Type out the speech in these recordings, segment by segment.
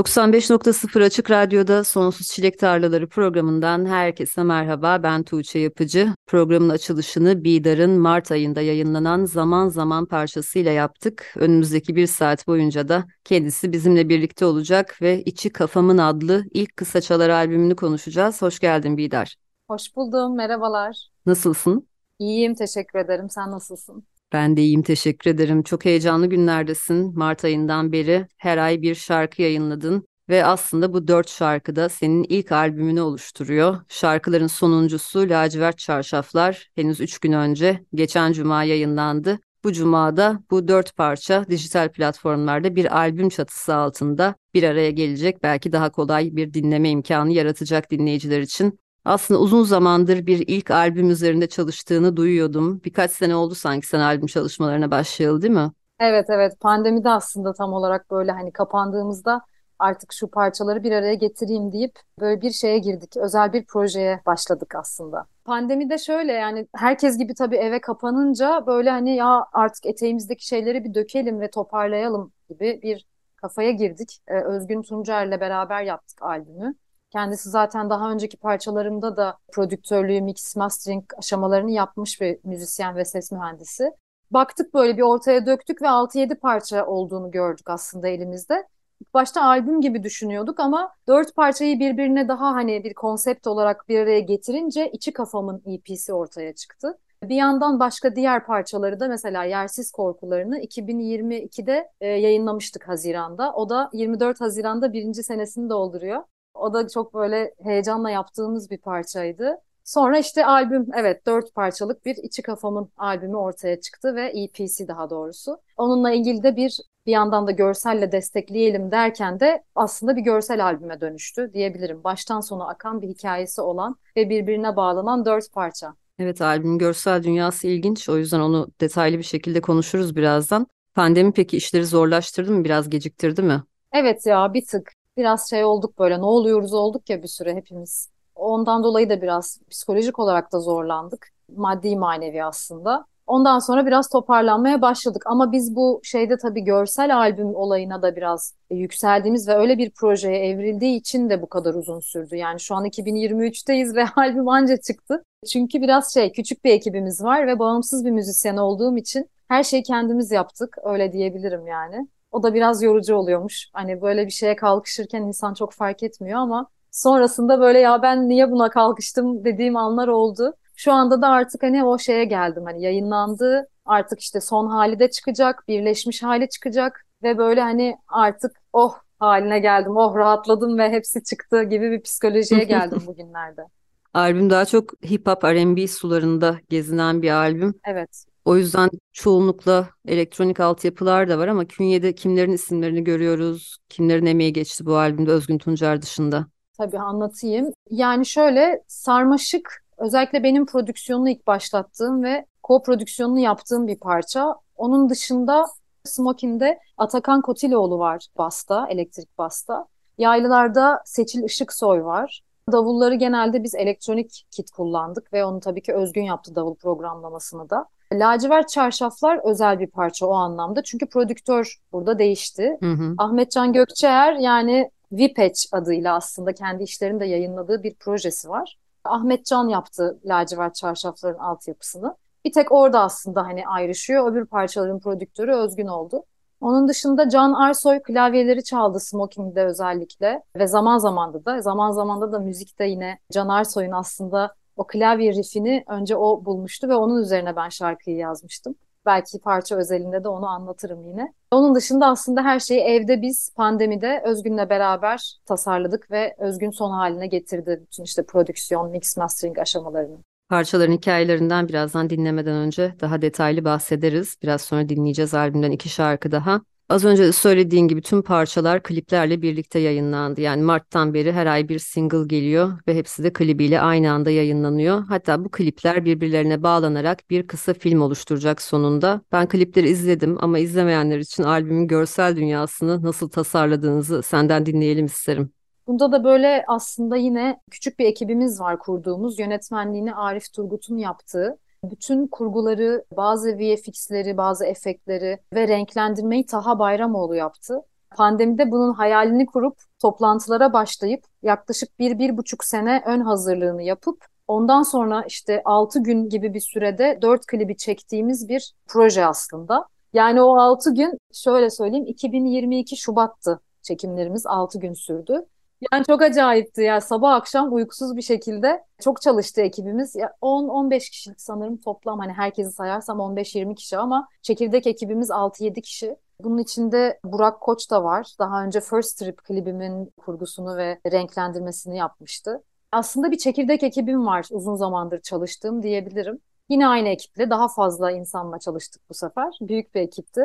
95.0 Açık Radyo'da Sonsuz Çilek Tarlaları programından herkese merhaba. Ben Tuğçe Yapıcı. Programın açılışını Bidar'ın Mart ayında yayınlanan Zaman Zaman parçasıyla yaptık. Önümüzdeki bir saat boyunca da kendisi bizimle birlikte olacak ve İçi Kafamın adlı ilk kısa çalar albümünü konuşacağız. Hoş geldin Bidar. Hoş buldum, merhabalar. Nasılsın? İyiyim, teşekkür ederim. Sen nasılsın? Ben de iyiyim, teşekkür ederim. Çok heyecanlı günlerdesin. Mart ayından beri her ay bir şarkı yayınladın ve aslında bu dört şarkı da senin ilk albümünü oluşturuyor. Şarkıların sonuncusu Lacivert Çarşaflar henüz üç gün önce, geçen cuma yayınlandı. Bu cumada bu dört parça dijital platformlarda bir albüm çatısı altında bir araya gelecek. Belki daha kolay bir dinleme imkanı yaratacak dinleyiciler için. Aslında uzun zamandır bir ilk albüm üzerinde çalıştığını duyuyordum. Birkaç sene oldu sanki sen albüm çalışmalarına başlayalı değil mi? Evet evet pandemide aslında tam olarak böyle hani kapandığımızda artık şu parçaları bir araya getireyim deyip böyle bir şeye girdik. Özel bir projeye başladık aslında. Pandemide şöyle yani herkes gibi tabii eve kapanınca böyle hani ya artık eteğimizdeki şeyleri bir dökelim ve toparlayalım gibi bir kafaya girdik. Ee, Özgün Tuncer'le beraber yaptık albümü. Kendisi zaten daha önceki parçalarımda da prodüktörlüğü, mix, mastering aşamalarını yapmış bir müzisyen ve ses mühendisi. Baktık böyle bir ortaya döktük ve 6-7 parça olduğunu gördük aslında elimizde. İlk başta albüm gibi düşünüyorduk ama dört parçayı birbirine daha hani bir konsept olarak bir araya getirince içi kafamın EP'si ortaya çıktı. Bir yandan başka diğer parçaları da mesela Yersiz Korkularını 2022'de e, yayınlamıştık Haziran'da. O da 24 Haziran'da birinci senesini dolduruyor. O da çok böyle heyecanla yaptığımız bir parçaydı. Sonra işte albüm evet dört parçalık bir içi kafamın albümü ortaya çıktı ve EP'si daha doğrusu. Onunla ilgili de bir bir yandan da görselle destekleyelim derken de aslında bir görsel albüme dönüştü diyebilirim. Baştan sona akan bir hikayesi olan ve birbirine bağlanan dört parça. Evet albüm görsel dünyası ilginç o yüzden onu detaylı bir şekilde konuşuruz birazdan. Pandemi peki işleri zorlaştırdı mı biraz geciktirdi mi? Evet ya bir tık biraz şey olduk böyle ne oluyoruz olduk ya bir süre hepimiz. Ondan dolayı da biraz psikolojik olarak da zorlandık. Maddi manevi aslında. Ondan sonra biraz toparlanmaya başladık. Ama biz bu şeyde tabii görsel albüm olayına da biraz yükseldiğimiz ve öyle bir projeye evrildiği için de bu kadar uzun sürdü. Yani şu an 2023'teyiz ve albüm anca çıktı. Çünkü biraz şey küçük bir ekibimiz var ve bağımsız bir müzisyen olduğum için her şeyi kendimiz yaptık. Öyle diyebilirim yani. O da biraz yorucu oluyormuş. Hani böyle bir şeye kalkışırken insan çok fark etmiyor ama sonrasında böyle ya ben niye buna kalkıştım dediğim anlar oldu. Şu anda da artık hani o şeye geldim hani yayınlandı artık işte son hali de çıkacak birleşmiş hali çıkacak ve böyle hani artık oh haline geldim oh rahatladım ve hepsi çıktı gibi bir psikolojiye geldim bugünlerde. Albüm daha çok hip hop R&B sularında gezinen bir albüm. Evet. O yüzden çoğunlukla elektronik altyapılar da var ama künyede kimlerin isimlerini görüyoruz, kimlerin emeği geçti bu albümde Özgün Tuncer dışında. Tabii anlatayım. Yani şöyle sarmaşık özellikle benim prodüksiyonunu ilk başlattığım ve co-prodüksiyonunu yaptığım bir parça. Onun dışında Smoking'de Atakan Kotiloğlu var basta, elektrik basta. Yaylılarda Seçil Işıksoy var. Davulları genelde biz elektronik kit kullandık ve onu tabii ki Özgün yaptı davul programlamasını da. Lacivert Çarşaflar özel bir parça o anlamda. Çünkü prodüktör burada değişti. Hı hı. Ahmetcan Gökçeer yani Vipatch adıyla aslında kendi işlerinde yayınladığı bir projesi var. Ahmetcan yaptı Lacivert Çarşafların altyapısını. Bir tek orada aslında hani ayrışıyor. Öbür parçaların prodüktörü Özgün oldu. Onun dışında Can Arsoy klavyeleri çaldı Smoking'de özellikle ve zaman zamanda da zaman zamanda da müzikte yine Can Arsoy'un aslında o klavye riffini önce o bulmuştu ve onun üzerine ben şarkıyı yazmıştım. Belki parça özelinde de onu anlatırım yine. Onun dışında aslında her şeyi evde biz pandemide Özgün'le beraber tasarladık ve Özgün son haline getirdi bütün işte prodüksiyon, mix mastering aşamalarını. Parçaların hikayelerinden birazdan dinlemeden önce daha detaylı bahsederiz. Biraz sonra dinleyeceğiz albümden iki şarkı daha. Az önce söylediğin gibi tüm parçalar kliplerle birlikte yayınlandı. Yani Mart'tan beri her ay bir single geliyor ve hepsi de klibiyle aynı anda yayınlanıyor. Hatta bu klipler birbirlerine bağlanarak bir kısa film oluşturacak sonunda. Ben klipleri izledim ama izlemeyenler için albümün görsel dünyasını nasıl tasarladığınızı senden dinleyelim isterim. Bunda da böyle aslında yine küçük bir ekibimiz var kurduğumuz. Yönetmenliğini Arif Turgut'un yaptığı. Bütün kurguları, bazı VFX'leri, bazı efektleri ve renklendirmeyi Taha Bayramoğlu yaptı. Pandemide bunun hayalini kurup toplantılara başlayıp yaklaşık bir, bir buçuk sene ön hazırlığını yapıp ondan sonra işte altı gün gibi bir sürede dört klibi çektiğimiz bir proje aslında. Yani o altı gün şöyle söyleyeyim 2022 Şubat'tı çekimlerimiz altı gün sürdü. Yani çok acayipti ya sabah akşam uykusuz bir şekilde çok çalıştı ekibimiz. Ya 10-15 kişilik sanırım toplam hani herkesi sayarsam 15-20 kişi ama çekirdek ekibimiz 6-7 kişi. Bunun içinde Burak Koç da var. Daha önce First Trip klibimin kurgusunu ve renklendirmesini yapmıştı. Aslında bir çekirdek ekibim var uzun zamandır çalıştığım diyebilirim. Yine aynı ekiple daha fazla insanla çalıştık bu sefer. Büyük bir ekipti.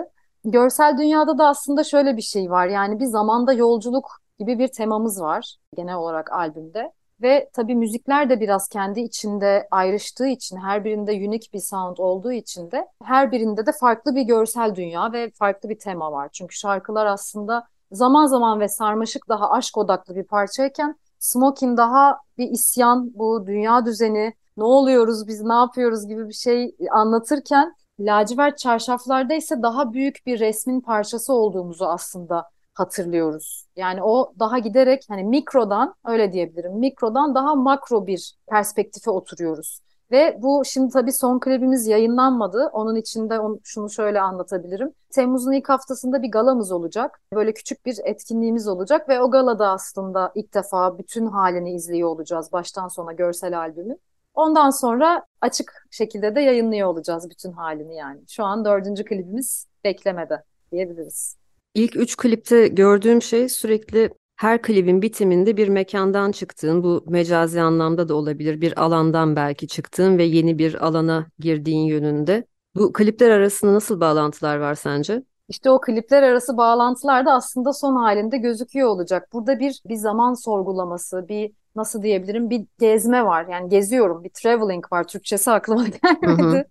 Görsel dünyada da aslında şöyle bir şey var. Yani bir zamanda yolculuk gibi bir temamız var genel olarak albümde. Ve tabii müzikler de biraz kendi içinde ayrıştığı için, her birinde unik bir sound olduğu için de her birinde de farklı bir görsel dünya ve farklı bir tema var. Çünkü şarkılar aslında zaman zaman ve sarmaşık daha aşk odaklı bir parçayken Smokin daha bir isyan, bu dünya düzeni, ne oluyoruz biz, ne yapıyoruz gibi bir şey anlatırken Lacivert Çarşaflar'da ise daha büyük bir resmin parçası olduğumuzu aslında hatırlıyoruz. Yani o daha giderek hani mikrodan öyle diyebilirim. Mikrodan daha makro bir perspektife oturuyoruz. Ve bu şimdi tabii son klibimiz yayınlanmadı. Onun içinde şunu şöyle anlatabilirim. Temmuz'un ilk haftasında bir galamız olacak. Böyle küçük bir etkinliğimiz olacak ve o galada aslında ilk defa bütün halini izliyor olacağız baştan sona görsel albümü. Ondan sonra açık şekilde de yayınlıyor olacağız bütün halini yani. Şu an dördüncü klibimiz beklemede diyebiliriz. İlk üç klipte gördüğüm şey sürekli her klibin bitiminde bir mekandan çıktığın, bu mecazi anlamda da olabilir, bir alandan belki çıktığın ve yeni bir alana girdiğin yönünde. Bu klipler arasında nasıl bağlantılar var sence? İşte o klipler arası bağlantılar da aslında son halinde gözüküyor olacak. Burada bir bir zaman sorgulaması, bir nasıl diyebilirim bir gezme var. Yani geziyorum, bir traveling var. Türkçesi aklıma gelmedi.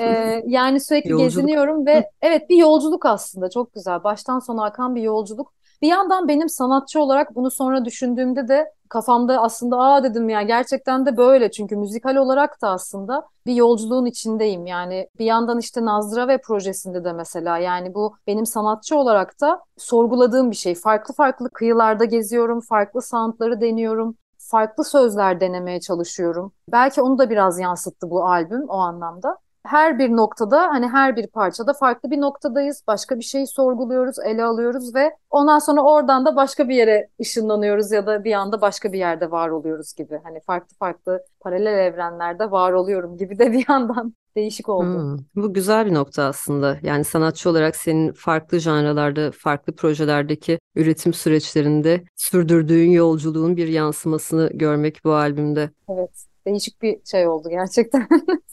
ee, yani sürekli yolculuk. geziniyorum ve evet bir yolculuk aslında çok güzel. Baştan sona akan bir yolculuk. Bir yandan benim sanatçı olarak bunu sonra düşündüğümde de kafamda aslında aa dedim ya gerçekten de böyle çünkü müzikal olarak da aslında bir yolculuğun içindeyim. Yani bir yandan işte Nazra ve projesinde de mesela yani bu benim sanatçı olarak da sorguladığım bir şey. Farklı farklı kıyılarda geziyorum, farklı soundları deniyorum farklı sözler denemeye çalışıyorum. Belki onu da biraz yansıttı bu albüm o anlamda. Her bir noktada hani her bir parçada farklı bir noktadayız. Başka bir şeyi sorguluyoruz, ele alıyoruz ve ondan sonra oradan da başka bir yere ışınlanıyoruz ya da bir anda başka bir yerde var oluyoruz gibi. Hani farklı farklı paralel evrenlerde var oluyorum gibi de bir yandan değişik oldu. Hmm, bu güzel bir nokta aslında. Yani sanatçı olarak senin farklı janralarda, farklı projelerdeki üretim süreçlerinde sürdürdüğün yolculuğun bir yansımasını görmek bu albümde. Evet, değişik bir şey oldu gerçekten.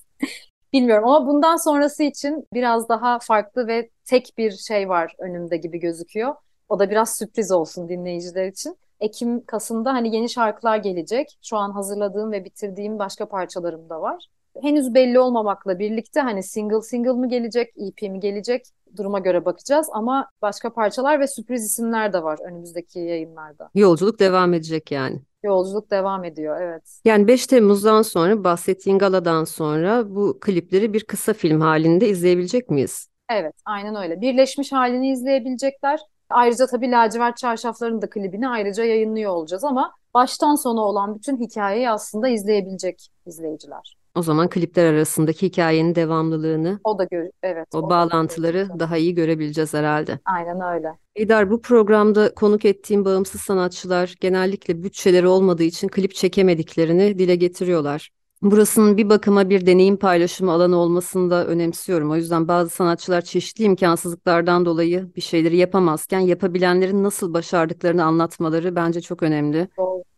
Bilmiyorum ama bundan sonrası için biraz daha farklı ve tek bir şey var önümde gibi gözüküyor. O da biraz sürpriz olsun dinleyiciler için. Ekim, Kasım'da hani yeni şarkılar gelecek. Şu an hazırladığım ve bitirdiğim başka parçalarım da var henüz belli olmamakla birlikte hani single single mı gelecek, EP mi gelecek duruma göre bakacağız ama başka parçalar ve sürpriz isimler de var önümüzdeki yayınlarda. Yolculuk devam edecek yani. Yolculuk devam ediyor evet. Yani 5 Temmuz'dan sonra bahsettiğin galadan sonra bu klipleri bir kısa film halinde izleyebilecek miyiz? Evet aynen öyle. Birleşmiş halini izleyebilecekler. Ayrıca tabii Lacivert Çarşafların da klibini ayrıca yayınlıyor olacağız ama baştan sona olan bütün hikayeyi aslında izleyebilecek izleyiciler. O zaman klipler arasındaki hikayenin devamlılığını, o da gör evet. O, o bağlantıları daha iyi görebileceğiz herhalde. Aynen öyle. İdar bu programda konuk ettiğim bağımsız sanatçılar genellikle bütçeleri olmadığı için klip çekemediklerini dile getiriyorlar. Burasının bir bakıma bir deneyim paylaşımı alanı olmasını da önemsiyorum. O yüzden bazı sanatçılar çeşitli imkansızlıklardan dolayı bir şeyleri yapamazken yapabilenlerin nasıl başardıklarını anlatmaları bence çok önemli.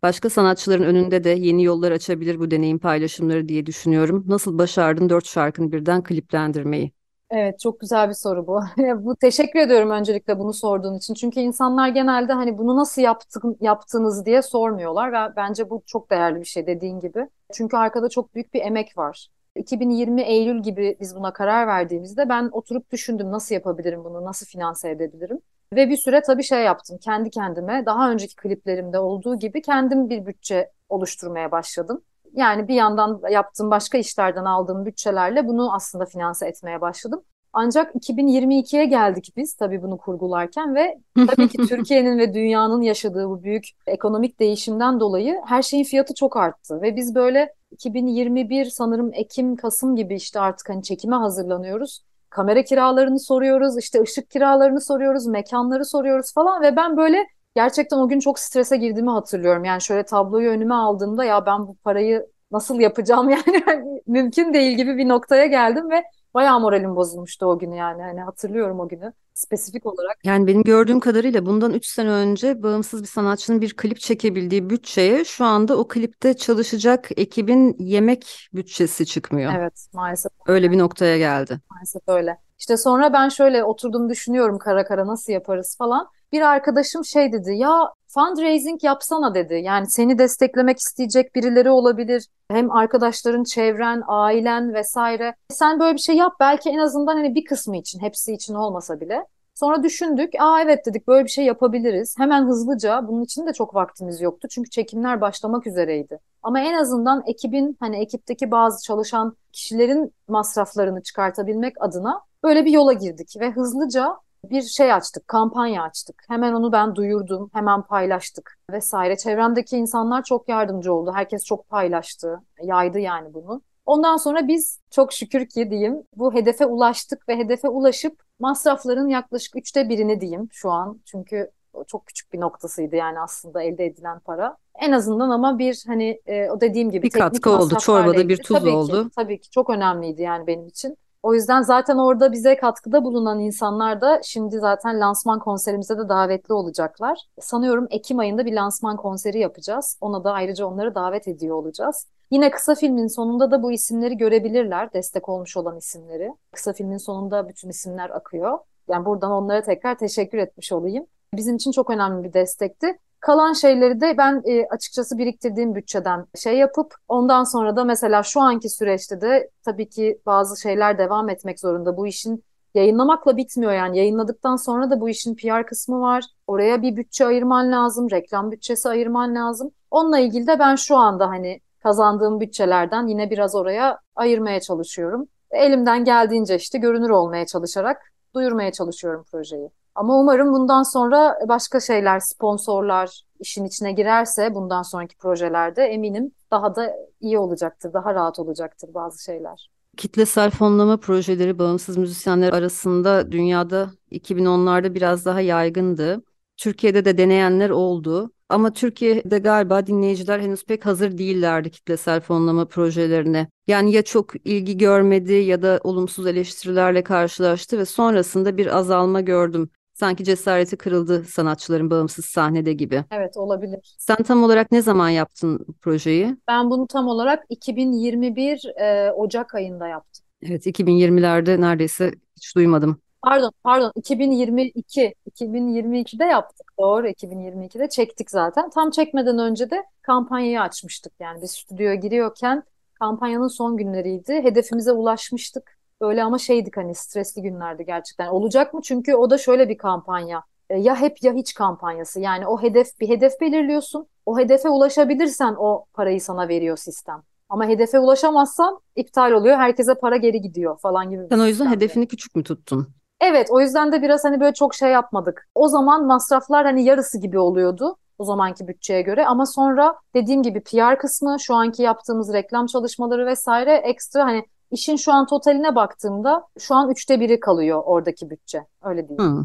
Başka sanatçıların önünde de yeni yollar açabilir bu deneyim paylaşımları diye düşünüyorum. Nasıl başardın dört şarkını birden kliplendirmeyi? Evet çok güzel bir soru bu. bu teşekkür ediyorum öncelikle bunu sorduğun için. Çünkü insanlar genelde hani bunu nasıl yaptın, yaptınız diye sormuyorlar ve bence bu çok değerli bir şey dediğin gibi. Çünkü arkada çok büyük bir emek var. 2020 Eylül gibi biz buna karar verdiğimizde ben oturup düşündüm nasıl yapabilirim bunu, nasıl finanse edebilirim. Ve bir süre tabii şey yaptım kendi kendime daha önceki kliplerimde olduğu gibi kendim bir bütçe oluşturmaya başladım. Yani bir yandan yaptığım başka işlerden aldığım bütçelerle bunu aslında finanse etmeye başladım. Ancak 2022'ye geldik biz tabii bunu kurgularken ve tabii ki Türkiye'nin ve dünyanın yaşadığı bu büyük ekonomik değişimden dolayı her şeyin fiyatı çok arttı. Ve biz böyle 2021 sanırım Ekim, Kasım gibi işte artık hani çekime hazırlanıyoruz. Kamera kiralarını soruyoruz, işte ışık kiralarını soruyoruz, mekanları soruyoruz falan ve ben böyle gerçekten o gün çok strese girdiğimi hatırlıyorum. Yani şöyle tabloyu önüme aldığımda ya ben bu parayı nasıl yapacağım yani mümkün değil gibi bir noktaya geldim ve bayağı moralim bozulmuştu o günü yani. Hani hatırlıyorum o günü spesifik olarak. Yani benim gördüğüm kadarıyla bundan 3 sene önce bağımsız bir sanatçının bir klip çekebildiği bütçeye şu anda o klipte çalışacak ekibin yemek bütçesi çıkmıyor. Evet maalesef. Öyle bir noktaya geldi. Maalesef öyle. İşte sonra ben şöyle oturdum düşünüyorum kara kara nasıl yaparız falan bir arkadaşım şey dedi ya fundraising yapsana dedi. Yani seni desteklemek isteyecek birileri olabilir. Hem arkadaşların, çevren, ailen vesaire. Sen böyle bir şey yap belki en azından hani bir kısmı için, hepsi için olmasa bile. Sonra düşündük. Aa evet dedik böyle bir şey yapabiliriz. Hemen hızlıca bunun için de çok vaktimiz yoktu. Çünkü çekimler başlamak üzereydi. Ama en azından ekibin hani ekipteki bazı çalışan kişilerin masraflarını çıkartabilmek adına böyle bir yola girdik ve hızlıca bir şey açtık, kampanya açtık. Hemen onu ben duyurdum, hemen paylaştık vesaire. Çevremdeki insanlar çok yardımcı oldu. Herkes çok paylaştı, yaydı yani bunu. Ondan sonra biz çok şükür ki diyeyim bu hedefe ulaştık ve hedefe ulaşıp masrafların yaklaşık üçte birini diyeyim şu an. Çünkü çok küçük bir noktasıydı yani aslında elde edilen para. En azından ama bir hani e, o dediğim gibi bir katkı oldu, çorbada bir tuz tabii oldu. Ki, tabii ki çok önemliydi yani benim için. O yüzden zaten orada bize katkıda bulunan insanlar da şimdi zaten lansman konserimize de davetli olacaklar. Sanıyorum Ekim ayında bir lansman konseri yapacağız. Ona da ayrıca onları davet ediyor olacağız. Yine kısa filmin sonunda da bu isimleri görebilirler, destek olmuş olan isimleri. Kısa filmin sonunda bütün isimler akıyor. Yani buradan onlara tekrar teşekkür etmiş olayım. Bizim için çok önemli bir destekti. Kalan şeyleri de ben e, açıkçası biriktirdiğim bütçeden şey yapıp ondan sonra da mesela şu anki süreçte de tabii ki bazı şeyler devam etmek zorunda. Bu işin yayınlamakla bitmiyor yani yayınladıktan sonra da bu işin PR kısmı var. Oraya bir bütçe ayırman lazım, reklam bütçesi ayırman lazım. Onunla ilgili de ben şu anda hani kazandığım bütçelerden yine biraz oraya ayırmaya çalışıyorum. Elimden geldiğince işte görünür olmaya çalışarak duyurmaya çalışıyorum projeyi. Ama umarım bundan sonra başka şeyler, sponsorlar işin içine girerse bundan sonraki projelerde eminim daha da iyi olacaktır, daha rahat olacaktır bazı şeyler. Kitlesel fonlama projeleri bağımsız müzisyenler arasında dünyada 2010'larda biraz daha yaygındı. Türkiye'de de deneyenler oldu. Ama Türkiye'de galiba dinleyiciler henüz pek hazır değillerdi kitlesel fonlama projelerine. Yani ya çok ilgi görmedi ya da olumsuz eleştirilerle karşılaştı ve sonrasında bir azalma gördüm. Sanki cesareti kırıldı sanatçıların bağımsız sahnede gibi. Evet olabilir. Sen tam olarak ne zaman yaptın projeyi? Ben bunu tam olarak 2021 e, Ocak ayında yaptım. Evet 2020'lerde neredeyse hiç duymadım. Pardon, pardon 2022 2022'de yaptık. Doğru 2022'de çektik zaten. Tam çekmeden önce de kampanyayı açmıştık. Yani biz stüdyoya giriyorken kampanyanın son günleriydi. Hedefimize ulaşmıştık. Öyle ama şeydik hani stresli günlerdi gerçekten. Olacak mı? Çünkü o da şöyle bir kampanya. E, ya hep ya hiç kampanyası. Yani o hedef bir hedef belirliyorsun. O hedefe ulaşabilirsen o parayı sana veriyor sistem. Ama hedefe ulaşamazsan iptal oluyor. Herkese para geri gidiyor falan gibi. Sen o yüzden hedefini küçük mü tuttun? Evet o yüzden de biraz hani böyle çok şey yapmadık. O zaman masraflar hani yarısı gibi oluyordu o zamanki bütçeye göre ama sonra dediğim gibi PR kısmı şu anki yaptığımız reklam çalışmaları vesaire ekstra hani işin şu an totaline baktığımda şu an üçte biri kalıyor oradaki bütçe. Öyle diyeyim. Hmm.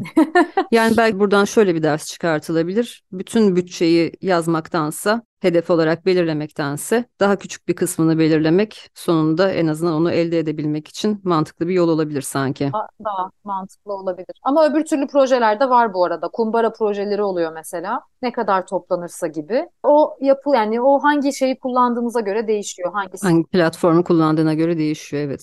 Yani belki buradan şöyle bir ders çıkartılabilir. Bütün bütçeyi yazmaktansa, hedef olarak belirlemektense daha küçük bir kısmını belirlemek sonunda en azından onu elde edebilmek için mantıklı bir yol olabilir sanki. Daha mantıklı olabilir. Ama öbür türlü projeler de var bu arada. Kumbara projeleri oluyor mesela. Ne kadar toplanırsa gibi. O yapı yani o hangi şeyi kullandığımıza göre değişiyor. Hangisi? Hangi platformu kullandığına göre değişiyor evet.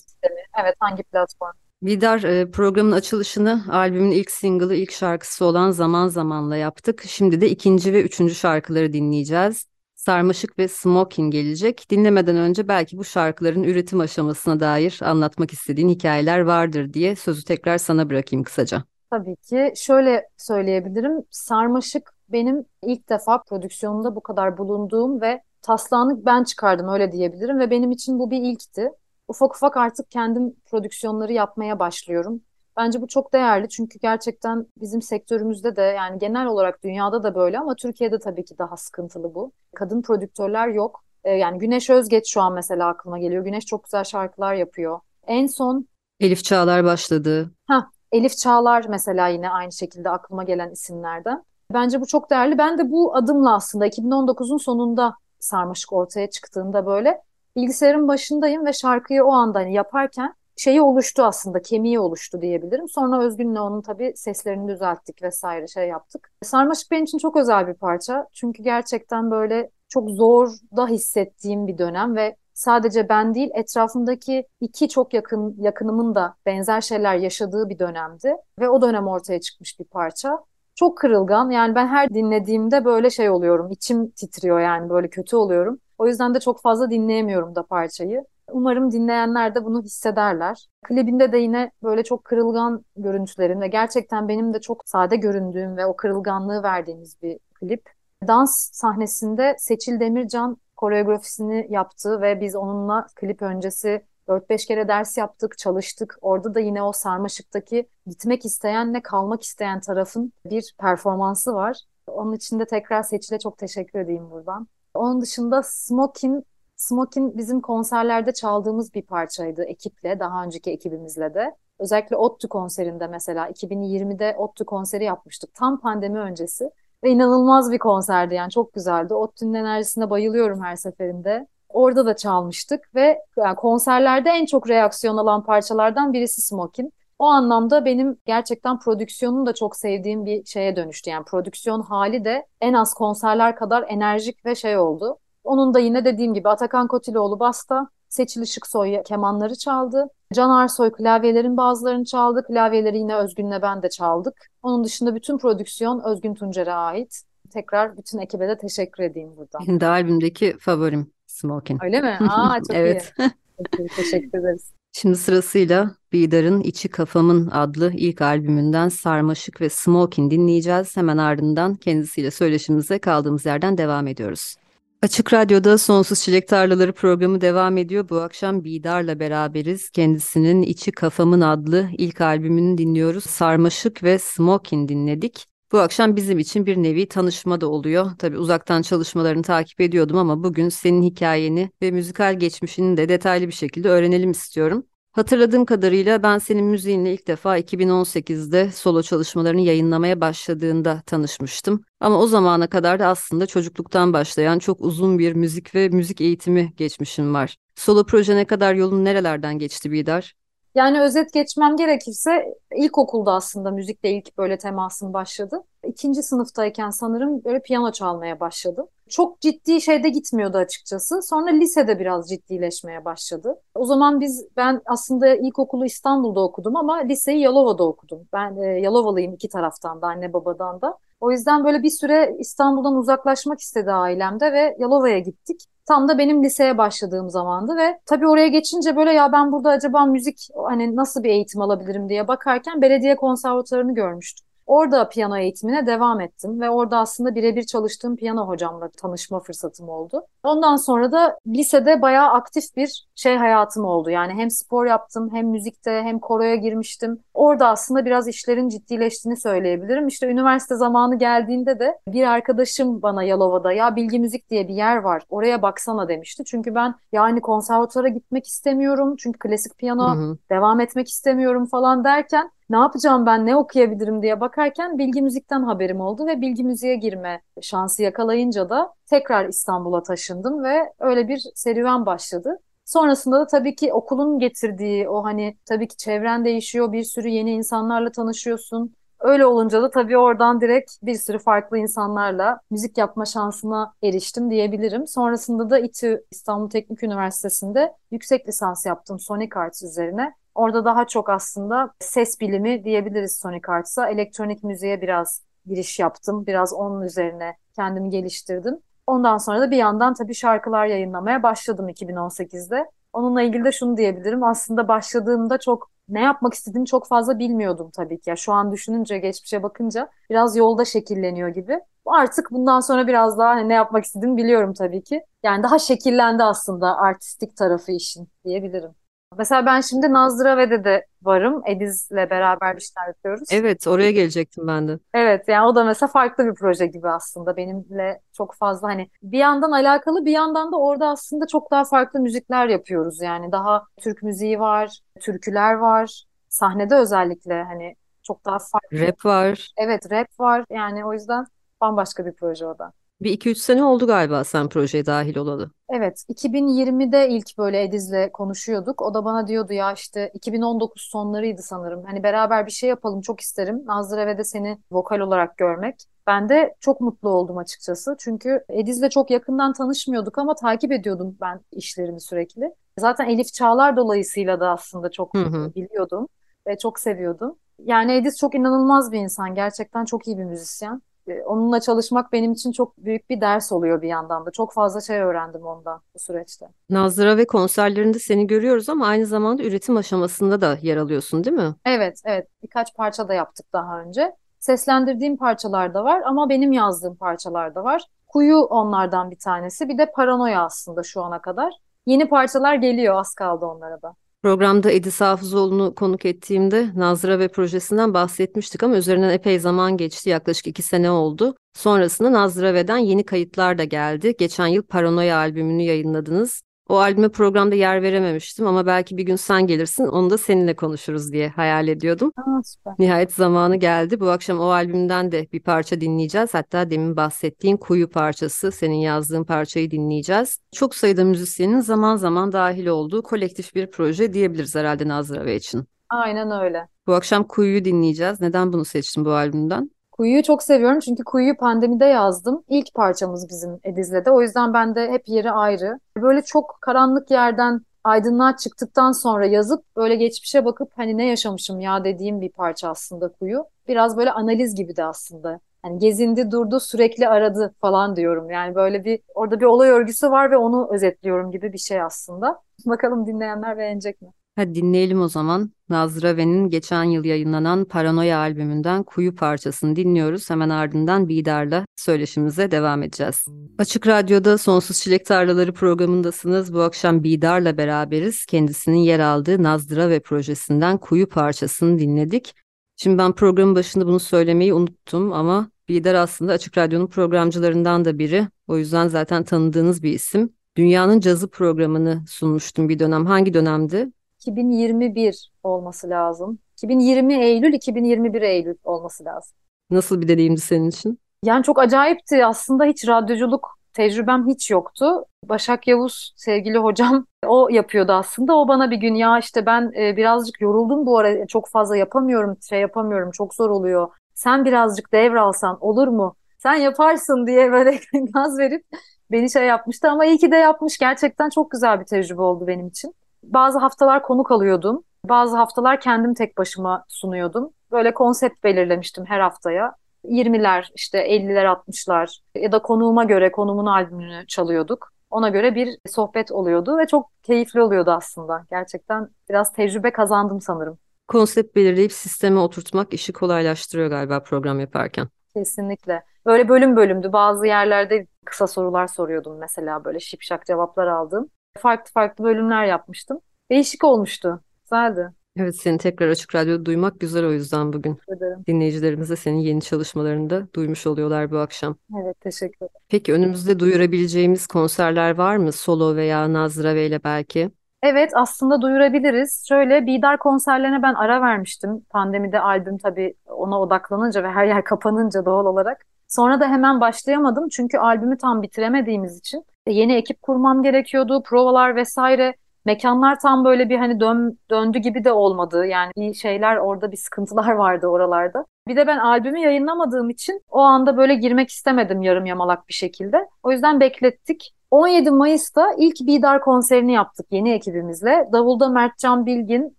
Evet hangi platform? Vidar e, programın açılışını albümün ilk single'ı, ilk şarkısı olan Zaman Zaman'la yaptık. Şimdi de ikinci ve üçüncü şarkıları dinleyeceğiz. Sarmaşık ve Smoking gelecek. Dinlemeden önce belki bu şarkıların üretim aşamasına dair anlatmak istediğin hikayeler vardır diye sözü tekrar sana bırakayım kısaca. Tabii ki. Şöyle söyleyebilirim. Sarmaşık benim ilk defa prodüksiyonunda bu kadar bulunduğum ve taslağını ben çıkardım öyle diyebilirim ve benim için bu bir ilkti ufak ufak artık kendim prodüksiyonları yapmaya başlıyorum. Bence bu çok değerli çünkü gerçekten bizim sektörümüzde de yani genel olarak dünyada da böyle ama Türkiye'de tabii ki daha sıkıntılı bu. Kadın prodüktörler yok. Ee, yani Güneş Özgeç şu an mesela aklıma geliyor. Güneş çok güzel şarkılar yapıyor. En son Elif Çağlar başladı. Ha, Elif Çağlar mesela yine aynı şekilde aklıma gelen isimlerden. Bence bu çok değerli. Ben de bu adımla aslında 2019'un sonunda Sarmaşık ortaya çıktığında böyle bilgisayarın başındayım ve şarkıyı o anda hani yaparken şeyi oluştu aslında, kemiği oluştu diyebilirim. Sonra Özgün'le onun tabii seslerini düzelttik vesaire şey yaptık. Sarmaşık benim için çok özel bir parça. Çünkü gerçekten böyle çok zor da hissettiğim bir dönem ve sadece ben değil etrafımdaki iki çok yakın yakınımın da benzer şeyler yaşadığı bir dönemdi ve o dönem ortaya çıkmış bir parça. Çok kırılgan yani ben her dinlediğimde böyle şey oluyorum içim titriyor yani böyle kötü oluyorum. O yüzden de çok fazla dinleyemiyorum da parçayı. Umarım dinleyenler de bunu hissederler. Klibinde de yine böyle çok kırılgan görüntülerin ve gerçekten benim de çok sade göründüğüm ve o kırılganlığı verdiğimiz bir klip. Dans sahnesinde Seçil Demircan koreografisini yaptı ve biz onunla klip öncesi 4-5 kere ders yaptık, çalıştık. Orada da yine o sarmaşıktaki gitmek isteyenle kalmak isteyen tarafın bir performansı var. Onun için de tekrar Seçil'e çok teşekkür edeyim buradan. Onun dışında Smokin, Smokin bizim konserlerde çaldığımız bir parçaydı ekiple, daha önceki ekibimizle de. Özellikle ODTÜ konserinde mesela 2020'de ODTÜ konseri yapmıştık tam pandemi öncesi. Ve inanılmaz bir konserdi yani çok güzeldi. ODTÜ'nün enerjisine bayılıyorum her seferinde. Orada da çalmıştık ve yani konserlerde en çok reaksiyon alan parçalardan birisi Smokin. O anlamda benim gerçekten prodüksiyonun da çok sevdiğim bir şeye dönüştü. Yani prodüksiyon hali de en az konserler kadar enerjik ve şey oldu. Onun da yine dediğim gibi Atakan Kotiloğlu basta, Seçil Işıksoy kemanları çaldı. Can Arsoy klavyelerin bazılarını çaldı. Klavyeleri yine Özgün'le ben de çaldık. Onun dışında bütün prodüksiyon Özgün Tuncer'e ait. Tekrar bütün ekibe de teşekkür edeyim buradan. De albümdeki favorim Smokin. Öyle mi? Aa çok evet. iyi. teşekkür ederiz. Şimdi sırasıyla Bidar'ın İçi Kafamın adlı ilk albümünden Sarmaşık ve Smokin dinleyeceğiz. Hemen ardından kendisiyle söyleşimize kaldığımız yerden devam ediyoruz. Açık Radyo'da Sonsuz Çilek Tarlaları programı devam ediyor. Bu akşam Bidar'la beraberiz. Kendisinin İçi Kafamın adlı ilk albümünü dinliyoruz. Sarmaşık ve Smokin dinledik. Bu akşam bizim için bir nevi tanışma da oluyor. Tabii uzaktan çalışmalarını takip ediyordum ama bugün senin hikayeni ve müzikal geçmişini de detaylı bir şekilde öğrenelim istiyorum. Hatırladığım kadarıyla ben senin müziğinle ilk defa 2018'de solo çalışmalarını yayınlamaya başladığında tanışmıştım. Ama o zamana kadar da aslında çocukluktan başlayan çok uzun bir müzik ve müzik eğitimi geçmişim var. Solo proje ne kadar yolun nerelerden geçti Bidar? Yani özet geçmem gerekirse ilkokulda aslında müzikle ilk böyle temasım başladı. İkinci sınıftayken sanırım böyle piyano çalmaya başladım. Çok ciddi şeyde gitmiyordu açıkçası. Sonra lisede biraz ciddileşmeye başladı. O zaman biz ben aslında ilkokulu İstanbul'da okudum ama liseyi Yalova'da okudum. Ben e, Yalovalıyım iki taraftan da anne babadan da. O yüzden böyle bir süre İstanbul'dan uzaklaşmak istedi ailemde ve Yalova'ya gittik. Tam da benim liseye başladığım zamandı ve tabii oraya geçince böyle ya ben burada acaba müzik hani nasıl bir eğitim alabilirim diye bakarken belediye konservatuarını görmüştüm. Orada piyano eğitimine devam ettim ve orada aslında birebir çalıştığım piyano hocamla tanışma fırsatım oldu. Ondan sonra da lisede bayağı aktif bir şey hayatım oldu. Yani hem spor yaptım hem müzikte hem koroya girmiştim. Orada aslında biraz işlerin ciddileştiğini söyleyebilirim. İşte üniversite zamanı geldiğinde de bir arkadaşım bana Yalova'da ya Bilgi Müzik diye bir yer var oraya baksana demişti. Çünkü ben yani konservatuara gitmek istemiyorum çünkü klasik piyano hı hı. devam etmek istemiyorum falan derken ne yapacağım ben, ne okuyabilirim diye bakarken Bilgi Müzik'ten haberim oldu ve Bilgi Müzik'e girme şansı yakalayınca da tekrar İstanbul'a taşındım ve öyle bir serüven başladı. Sonrasında da tabii ki okulun getirdiği o hani tabii ki çevren değişiyor, bir sürü yeni insanlarla tanışıyorsun. Öyle olunca da tabii oradan direkt bir sürü farklı insanlarla müzik yapma şansına eriştim diyebilirim. Sonrasında da İTÜ İstanbul Teknik Üniversitesi'nde yüksek lisans yaptım Sonic Arts üzerine. Orada daha çok aslında ses bilimi diyebiliriz Sonic Arts'a. Elektronik müziğe biraz giriş yaptım. Biraz onun üzerine kendimi geliştirdim. Ondan sonra da bir yandan tabii şarkılar yayınlamaya başladım 2018'de. Onunla ilgili de şunu diyebilirim. Aslında başladığımda çok ne yapmak istediğimi çok fazla bilmiyordum tabii ki. Ya şu an düşününce, geçmişe bakınca biraz yolda şekilleniyor gibi. Artık bundan sonra biraz daha hani ne yapmak istediğimi biliyorum tabii ki. Yani daha şekillendi aslında artistik tarafı işin diyebilirim. Mesela ben şimdi Nazlırave'de de varım. Ediz'le beraber bir şeyler yapıyoruz. Evet, oraya gelecektim ben de. Evet, yani o da mesela farklı bir proje gibi aslında. Benimle çok fazla hani bir yandan alakalı bir yandan da orada aslında çok daha farklı müzikler yapıyoruz. Yani daha Türk müziği var, türküler var. Sahnede özellikle hani çok daha farklı. Rap var. Evet, rap var. Yani o yüzden bambaşka bir proje o da. Bir iki üç sene oldu galiba sen projeye dahil olalı. Evet, 2020'de ilk böyle Ediz'le konuşuyorduk. O da bana diyordu ya işte 2019 sonlarıydı sanırım. Hani beraber bir şey yapalım çok isterim. Nazlı Reve'de seni vokal olarak görmek. Ben de çok mutlu oldum açıkçası. Çünkü Ediz'le çok yakından tanışmıyorduk ama takip ediyordum ben işlerini sürekli. Zaten Elif Çağlar dolayısıyla da aslında çok hı hı. biliyordum ve çok seviyordum. Yani Ediz çok inanılmaz bir insan. Gerçekten çok iyi bir müzisyen. E, onunla çalışmak benim için çok büyük bir ders oluyor bir yandan da. Çok fazla şey öğrendim ondan bu süreçte. Nazlıra ve konserlerinde seni görüyoruz ama aynı zamanda üretim aşamasında da yer alıyorsun değil mi? Evet, evet. Birkaç parça da yaptık daha önce. Seslendirdiğim parçalar da var ama benim yazdığım parçalar da var. Kuyu onlardan bir tanesi. Bir de Paranoya aslında şu ana kadar. Yeni parçalar geliyor, az kaldı onlara da. Programda Edis Hafızoğlu'nu konuk ettiğimde Nazıra ve projesinden bahsetmiştik ama üzerinden epey zaman geçti. Yaklaşık iki sene oldu. Sonrasında Nazıra ve'den yeni kayıtlar da geldi. Geçen yıl Paranoya albümünü yayınladınız. O albüme programda yer verememiştim ama belki bir gün sen gelirsin onu da seninle konuşuruz diye hayal ediyordum. Aa, süper. Nihayet zamanı geldi. Bu akşam o albümden de bir parça dinleyeceğiz. Hatta demin bahsettiğin Kuyu parçası, senin yazdığın parçayı dinleyeceğiz. Çok sayıda müzisyenin zaman zaman dahil olduğu kolektif bir proje diyebiliriz herhalde Nazlı ve için. Aynen öyle. Bu akşam Kuyu'yu dinleyeceğiz. Neden bunu seçtin bu albümden? Kuyu'yu çok seviyorum çünkü Kuyu'yu pandemide yazdım. İlk parçamız bizim Ediz'le de. O yüzden bende hep yeri ayrı. Böyle çok karanlık yerden aydınlığa çıktıktan sonra yazıp böyle geçmişe bakıp hani ne yaşamışım ya dediğim bir parça aslında Kuyu. Biraz böyle analiz gibi de aslında. Yani gezindi, durdu, sürekli aradı falan diyorum. Yani böyle bir orada bir olay örgüsü var ve onu özetliyorum gibi bir şey aslında. Bakalım dinleyenler beğenecek mi? Hadi dinleyelim o zaman. Nazlı Rave'nin geçen yıl yayınlanan Paranoya albümünden Kuyu parçasını dinliyoruz. Hemen ardından Bidar'la söyleşimize devam edeceğiz. Açık Radyo'da Sonsuz Çilek Tarlaları programındasınız. Bu akşam Bidar'la beraberiz. Kendisinin yer aldığı Nazlı Rave projesinden Kuyu parçasını dinledik. Şimdi ben programın başında bunu söylemeyi unuttum ama Bidar aslında Açık Radyo'nun programcılarından da biri. O yüzden zaten tanıdığınız bir isim. Dünyanın Cazı programını sunmuştum bir dönem. Hangi dönemdi? 2021 olması lazım. 2020 Eylül, 2021 Eylül olması lazım. Nasıl bir deneyimdi senin için? Yani çok acayipti. Aslında hiç radyoculuk tecrübem hiç yoktu. Başak Yavuz sevgili hocam o yapıyordu aslında. O bana bir gün ya işte ben e, birazcık yoruldum bu ara çok fazla yapamıyorum, şey yapamıyorum çok zor oluyor. Sen birazcık devralsan olur mu? Sen yaparsın diye böyle gaz verip beni şey yapmıştı ama iyi ki de yapmış. Gerçekten çok güzel bir tecrübe oldu benim için. Bazı haftalar konuk alıyordum. Bazı haftalar kendim tek başıma sunuyordum. Böyle konsept belirlemiştim her haftaya. 20'ler, işte 50'ler, 60'lar ya da konuğuma göre konuğumun albümünü çalıyorduk. Ona göre bir sohbet oluyordu ve çok keyifli oluyordu aslında. Gerçekten biraz tecrübe kazandım sanırım. Konsept belirleyip sisteme oturtmak işi kolaylaştırıyor galiba program yaparken. Kesinlikle. Böyle bölüm bölümdü. Bazı yerlerde kısa sorular soruyordum mesela böyle şipşak cevaplar aldım farklı farklı bölümler yapmıştım. Değişik olmuştu. Güzeldi. Evet seni tekrar Açık Radyo'da duymak güzel o yüzden bugün. Ederim. Dinleyicilerimiz de senin yeni çalışmalarını da duymuş oluyorlar bu akşam. Evet teşekkür ederim. Peki önümüzde duyurabileceğimiz konserler var mı? Solo veya Nazra ile belki? Evet aslında duyurabiliriz. Şöyle Bidar konserlerine ben ara vermiştim. Pandemide albüm tabii ona odaklanınca ve her yer kapanınca doğal olarak. Sonra da hemen başlayamadım çünkü albümü tam bitiremediğimiz için e, yeni ekip kurmam gerekiyordu. Provalar vesaire. Mekanlar tam böyle bir hani dön, döndü gibi de olmadı. Yani bir şeyler orada bir sıkıntılar vardı oralarda. Bir de ben albümü yayınlamadığım için o anda böyle girmek istemedim yarım yamalak bir şekilde. O yüzden beklettik. 17 Mayıs'ta ilk Bidar konserini yaptık yeni ekibimizle. Davulda Mertcan Bilgin,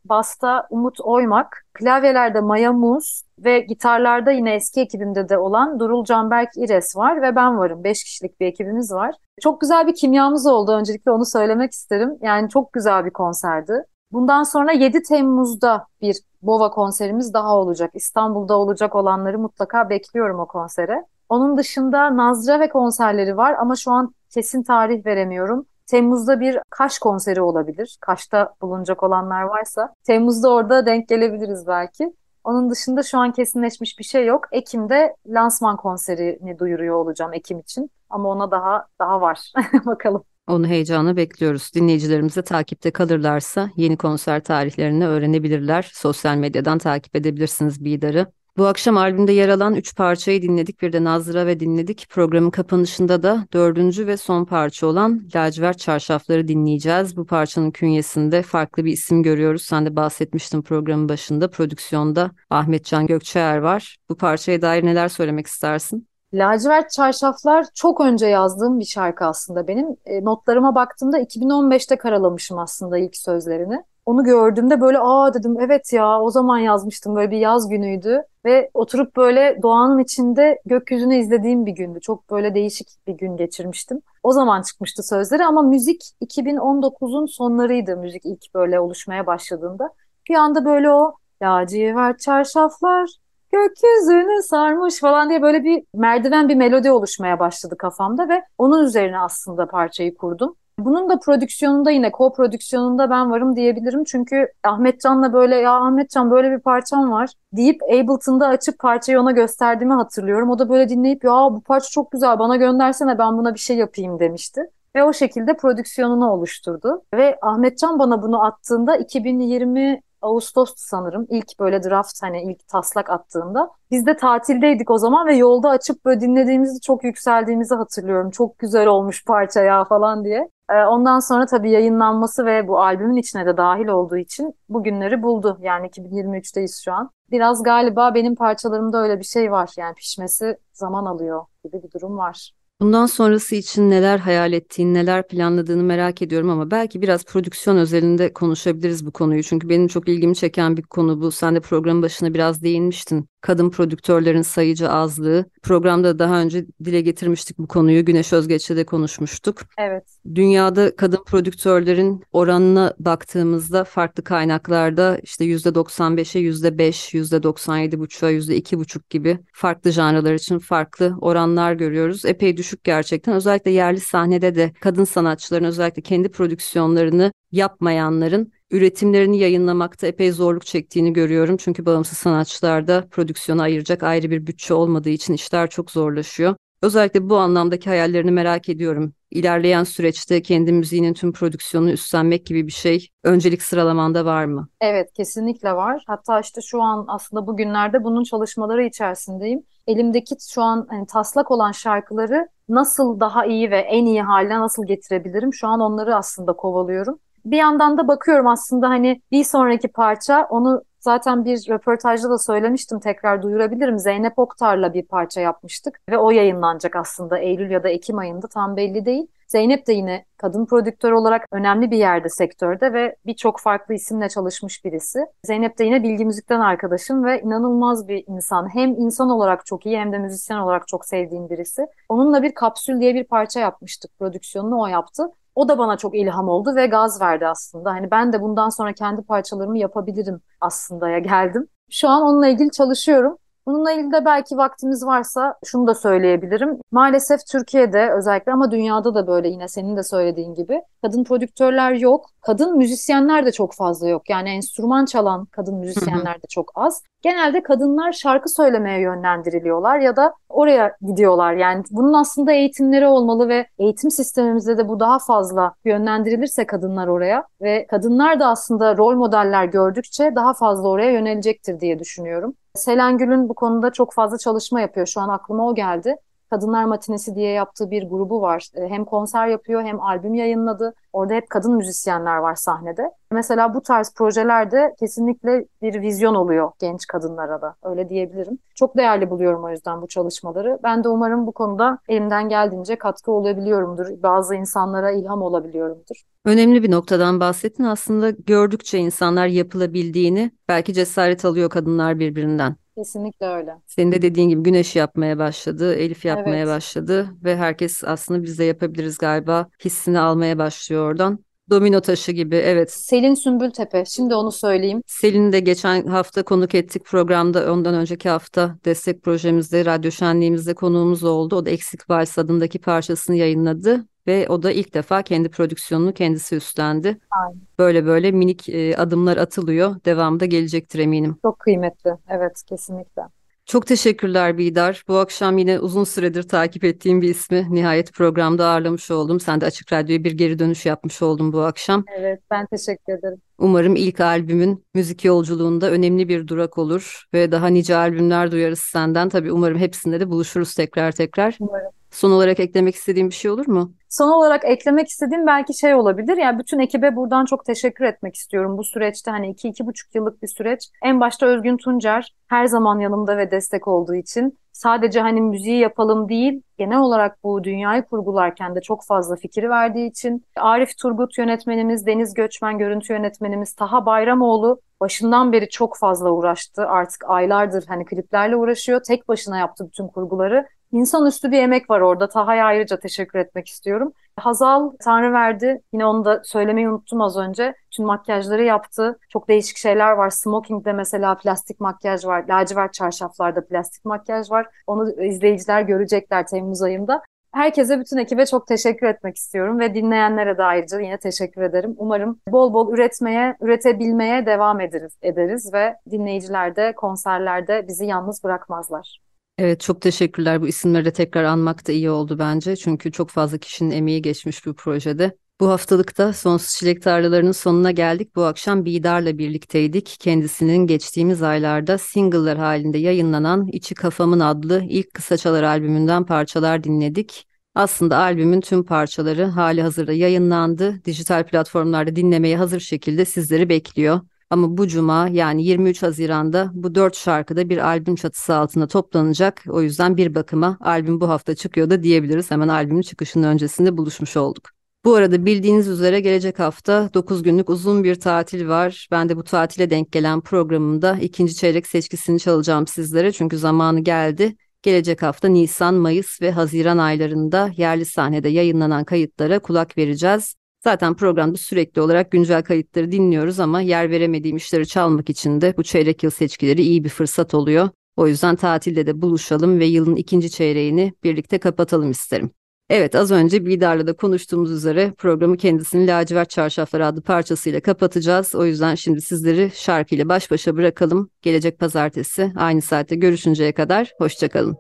basta Umut Oymak, klavyelerde Maya Muz ve gitarlarda yine eski ekibimde de olan Durul Canberk İres var ve ben varım. 5 kişilik bir ekibimiz var. Çok güzel bir kimyamız oldu. Öncelikle onu söylemek isterim. Yani çok güzel bir konserdi. Bundan sonra 7 Temmuz'da bir Bova konserimiz daha olacak. İstanbul'da olacak olanları mutlaka bekliyorum o konsere. Onun dışında Nazra ve konserleri var ama şu an kesin tarih veremiyorum. Temmuz'da bir Kaş konseri olabilir. Kaş'ta bulunacak olanlar varsa. Temmuz'da orada denk gelebiliriz belki. Onun dışında şu an kesinleşmiş bir şey yok. Ekim'de lansman konserini duyuruyor olacağım Ekim için. Ama ona daha daha var. Bakalım. Onu heyecanla bekliyoruz. Dinleyicilerimize takipte kalırlarsa yeni konser tarihlerini öğrenebilirler. Sosyal medyadan takip edebilirsiniz Bidar'ı. Bu akşam albümde yer alan üç parçayı dinledik. Bir de Nazlıra ve dinledik. Programın kapanışında da dördüncü ve son parça olan Lacivert Çarşafları dinleyeceğiz. Bu parçanın künyesinde farklı bir isim görüyoruz. Sen de bahsetmiştin programın başında. Prodüksiyonda Ahmet Can Gökçeer var. Bu parçaya dair neler söylemek istersin? Lacivert Çarşaflar çok önce yazdığım bir şarkı aslında benim. E, notlarıma baktığımda 2015'te karalamışım aslında ilk sözlerini. Onu gördüğümde böyle aa dedim evet ya o zaman yazmıştım böyle bir yaz günüydü ve oturup böyle doğanın içinde gökyüzünü izlediğim bir gündü. Çok böyle değişik bir gün geçirmiştim. O zaman çıkmıştı sözleri ama müzik 2019'un sonlarıydı müzik ilk böyle oluşmaya başladığında. Bir anda böyle o lacivert çarşaflar gökyüzünü sarmış falan diye böyle bir merdiven bir melodi oluşmaya başladı kafamda ve onun üzerine aslında parçayı kurdum. Bunun da prodüksiyonunda yine co-prodüksiyonunda ben varım diyebilirim. Çünkü Ahmetcan'la böyle ya Ahmetcan böyle bir parçam var deyip Ableton'da açıp parçayı ona gösterdiğimi hatırlıyorum. O da böyle dinleyip ya bu parça çok güzel bana göndersene ben buna bir şey yapayım demişti. Ve o şekilde prodüksiyonunu oluşturdu. Ve Ahmetcan bana bunu attığında 2020 Ağustos'tu sanırım. İlk böyle draft hani ilk taslak attığında. Biz de tatildeydik o zaman ve yolda açıp böyle dinlediğimizde çok yükseldiğimizi hatırlıyorum. Çok güzel olmuş parça ya falan diye. Ee, ondan sonra tabii yayınlanması ve bu albümün içine de dahil olduğu için bugünleri buldu. Yani 2023'teyiz şu an. Biraz galiba benim parçalarımda öyle bir şey var. Yani pişmesi zaman alıyor gibi bir durum var. Bundan sonrası için neler hayal ettiğin, neler planladığını merak ediyorum ama belki biraz prodüksiyon özelinde konuşabiliriz bu konuyu. Çünkü benim çok ilgimi çeken bir konu bu. Sen de programın başına biraz değinmiştin kadın prodüktörlerin sayıcı azlığı. Programda daha önce dile getirmiştik bu konuyu. Güneş Özgeç'le de konuşmuştuk. Evet. Dünyada kadın prodüktörlerin oranına baktığımızda farklı kaynaklarda işte %95'e %5, %97,5'a %2,5 gibi farklı janralar için farklı oranlar görüyoruz. Epey düşük gerçekten. Özellikle yerli sahnede de kadın sanatçıların özellikle kendi prodüksiyonlarını yapmayanların üretimlerini yayınlamakta epey zorluk çektiğini görüyorum. Çünkü bağımsız sanatçılarda prodüksiyona ayıracak ayrı bir bütçe olmadığı için işler çok zorlaşıyor. Özellikle bu anlamdaki hayallerini merak ediyorum. İlerleyen süreçte kendi müziğinin tüm prodüksiyonunu üstlenmek gibi bir şey öncelik sıralamanda var mı? Evet kesinlikle var. Hatta işte şu an aslında bugünlerde bunun çalışmaları içerisindeyim. Elimdeki şu an hani taslak olan şarkıları nasıl daha iyi ve en iyi haline nasıl getirebilirim? Şu an onları aslında kovalıyorum bir yandan da bakıyorum aslında hani bir sonraki parça onu zaten bir röportajda da söylemiştim tekrar duyurabilirim. Zeynep Oktar'la bir parça yapmıştık ve o yayınlanacak aslında Eylül ya da Ekim ayında tam belli değil. Zeynep de yine kadın prodüktör olarak önemli bir yerde sektörde ve birçok farklı isimle çalışmış birisi. Zeynep de yine Bilgi Müzik'ten arkadaşım ve inanılmaz bir insan. Hem insan olarak çok iyi hem de müzisyen olarak çok sevdiğim birisi. Onunla bir kapsül diye bir parça yapmıştık. Prodüksiyonunu o yaptı. O da bana çok ilham oldu ve gaz verdi aslında. Hani ben de bundan sonra kendi parçalarımı yapabilirim aslında ya geldim. Şu an onunla ilgili çalışıyorum. Bununla ilgili de belki vaktimiz varsa şunu da söyleyebilirim. Maalesef Türkiye'de özellikle ama dünyada da böyle yine senin de söylediğin gibi kadın prodüktörler yok. Kadın müzisyenler de çok fazla yok. Yani enstrüman çalan kadın müzisyenler de çok az. Genelde kadınlar şarkı söylemeye yönlendiriliyorlar ya da oraya gidiyorlar. Yani bunun aslında eğitimleri olmalı ve eğitim sistemimizde de bu daha fazla yönlendirilirse kadınlar oraya ve kadınlar da aslında rol modeller gördükçe daha fazla oraya yönelecektir diye düşünüyorum. Selen Gül'ün bu konuda çok fazla çalışma yapıyor. Şu an aklıma o geldi. Kadınlar Matinesi diye yaptığı bir grubu var. E, hem konser yapıyor hem albüm yayınladı. Orada hep kadın müzisyenler var sahnede. Mesela bu tarz projelerde kesinlikle bir vizyon oluyor genç kadınlara da. Öyle diyebilirim. Çok değerli buluyorum o yüzden bu çalışmaları. Ben de umarım bu konuda elimden geldiğince katkı olabiliyorumdur. Bazı insanlara ilham olabiliyorumdur. Önemli bir noktadan bahsettin. Aslında gördükçe insanlar yapılabildiğini belki cesaret alıyor kadınlar birbirinden. Kesinlikle öyle. Senin de dediğin gibi Güneş yapmaya başladı, Elif yapmaya evet. başladı ve herkes aslında biz de yapabiliriz galiba hissini almaya başlıyor oradan. Domino taşı gibi evet. Selin Sümbültepe şimdi onu söyleyeyim. Selin de geçen hafta konuk ettik programda ondan önceki hafta destek projemizde radyo şenliğimizde konuğumuz oldu. O da Eksik Vals adındaki parçasını yayınladı ve o da ilk defa kendi prodüksiyonunu kendisi üstlendi. Aynen. Böyle böyle minik e, adımlar atılıyor. Devamı da gelecektir eminim. Çok kıymetli. Evet kesinlikle. Çok teşekkürler Bidar. Bu akşam yine uzun süredir takip ettiğim bir ismi nihayet programda ağırlamış oldum. Sen de Açık Radyo'ya bir geri dönüş yapmış oldun bu akşam. Evet ben teşekkür ederim. Umarım ilk albümün müzik yolculuğunda önemli bir durak olur ve daha nice albümler duyarız senden. Tabii umarım hepsinde de buluşuruz tekrar tekrar. Umarım. Son olarak eklemek istediğim bir şey olur mu? Son olarak eklemek istediğim belki şey olabilir. Yani bütün ekibe buradan çok teşekkür etmek istiyorum. Bu süreçte hani iki, iki buçuk yıllık bir süreç. En başta Özgün Tuncer her zaman yanımda ve destek olduğu için. Sadece hani müziği yapalım değil, genel olarak bu dünyayı kurgularken de çok fazla fikir verdiği için. Arif Turgut yönetmenimiz, Deniz Göçmen görüntü yönetmenimiz, Taha Bayramoğlu başından beri çok fazla uğraştı. Artık aylardır hani kliplerle uğraşıyor. Tek başına yaptı bütün kurguları İnsanüstü bir emek var orada. Taha'ya ayrıca teşekkür etmek istiyorum. Hazal Tanrı verdi. Yine onu da söylemeyi unuttum az önce. Tüm makyajları yaptı. Çok değişik şeyler var. Smoking'de mesela plastik makyaj var. Lacivert çarşaflarda plastik makyaj var. Onu izleyiciler görecekler Temmuz ayında. Herkese, bütün ekibe çok teşekkür etmek istiyorum ve dinleyenlere de ayrıca yine teşekkür ederim. Umarım bol bol üretmeye, üretebilmeye devam ederiz, ederiz ve dinleyiciler de konserlerde bizi yalnız bırakmazlar. Evet çok teşekkürler. Bu isimleri tekrar anmak da iyi oldu bence. Çünkü çok fazla kişinin emeği geçmiş bu projede. Bu haftalıkta Sonsuz Çilek Tarlalarının sonuna geldik. Bu akşam Bidar'la birlikteydik. Kendisinin geçtiğimiz aylarda single'lar halinde yayınlanan İçi Kafamın adlı ilk kısa çalar albümünden parçalar dinledik. Aslında albümün tüm parçaları hali hazırda yayınlandı. Dijital platformlarda dinlemeye hazır şekilde sizleri bekliyor. Ama bu cuma yani 23 Haziran'da bu dört şarkıda bir albüm çatısı altında toplanacak. O yüzden bir bakıma albüm bu hafta çıkıyor da diyebiliriz. Hemen albümün çıkışının öncesinde buluşmuş olduk. Bu arada bildiğiniz üzere gelecek hafta 9 günlük uzun bir tatil var. Ben de bu tatile denk gelen programımda ikinci çeyrek seçkisini çalacağım sizlere. Çünkü zamanı geldi. Gelecek hafta Nisan, Mayıs ve Haziran aylarında yerli sahnede yayınlanan kayıtlara kulak vereceğiz. Zaten programda sürekli olarak güncel kayıtları dinliyoruz ama yer veremediğim işleri çalmak için de bu çeyrek yıl seçkileri iyi bir fırsat oluyor. O yüzden tatilde de buluşalım ve yılın ikinci çeyreğini birlikte kapatalım isterim. Evet az önce Bidar'la da konuştuğumuz üzere programı kendisinin Lacivert Çarşafları adlı parçasıyla kapatacağız. O yüzden şimdi sizleri şarkıyla baş başa bırakalım. Gelecek pazartesi aynı saatte görüşünceye kadar hoşçakalın.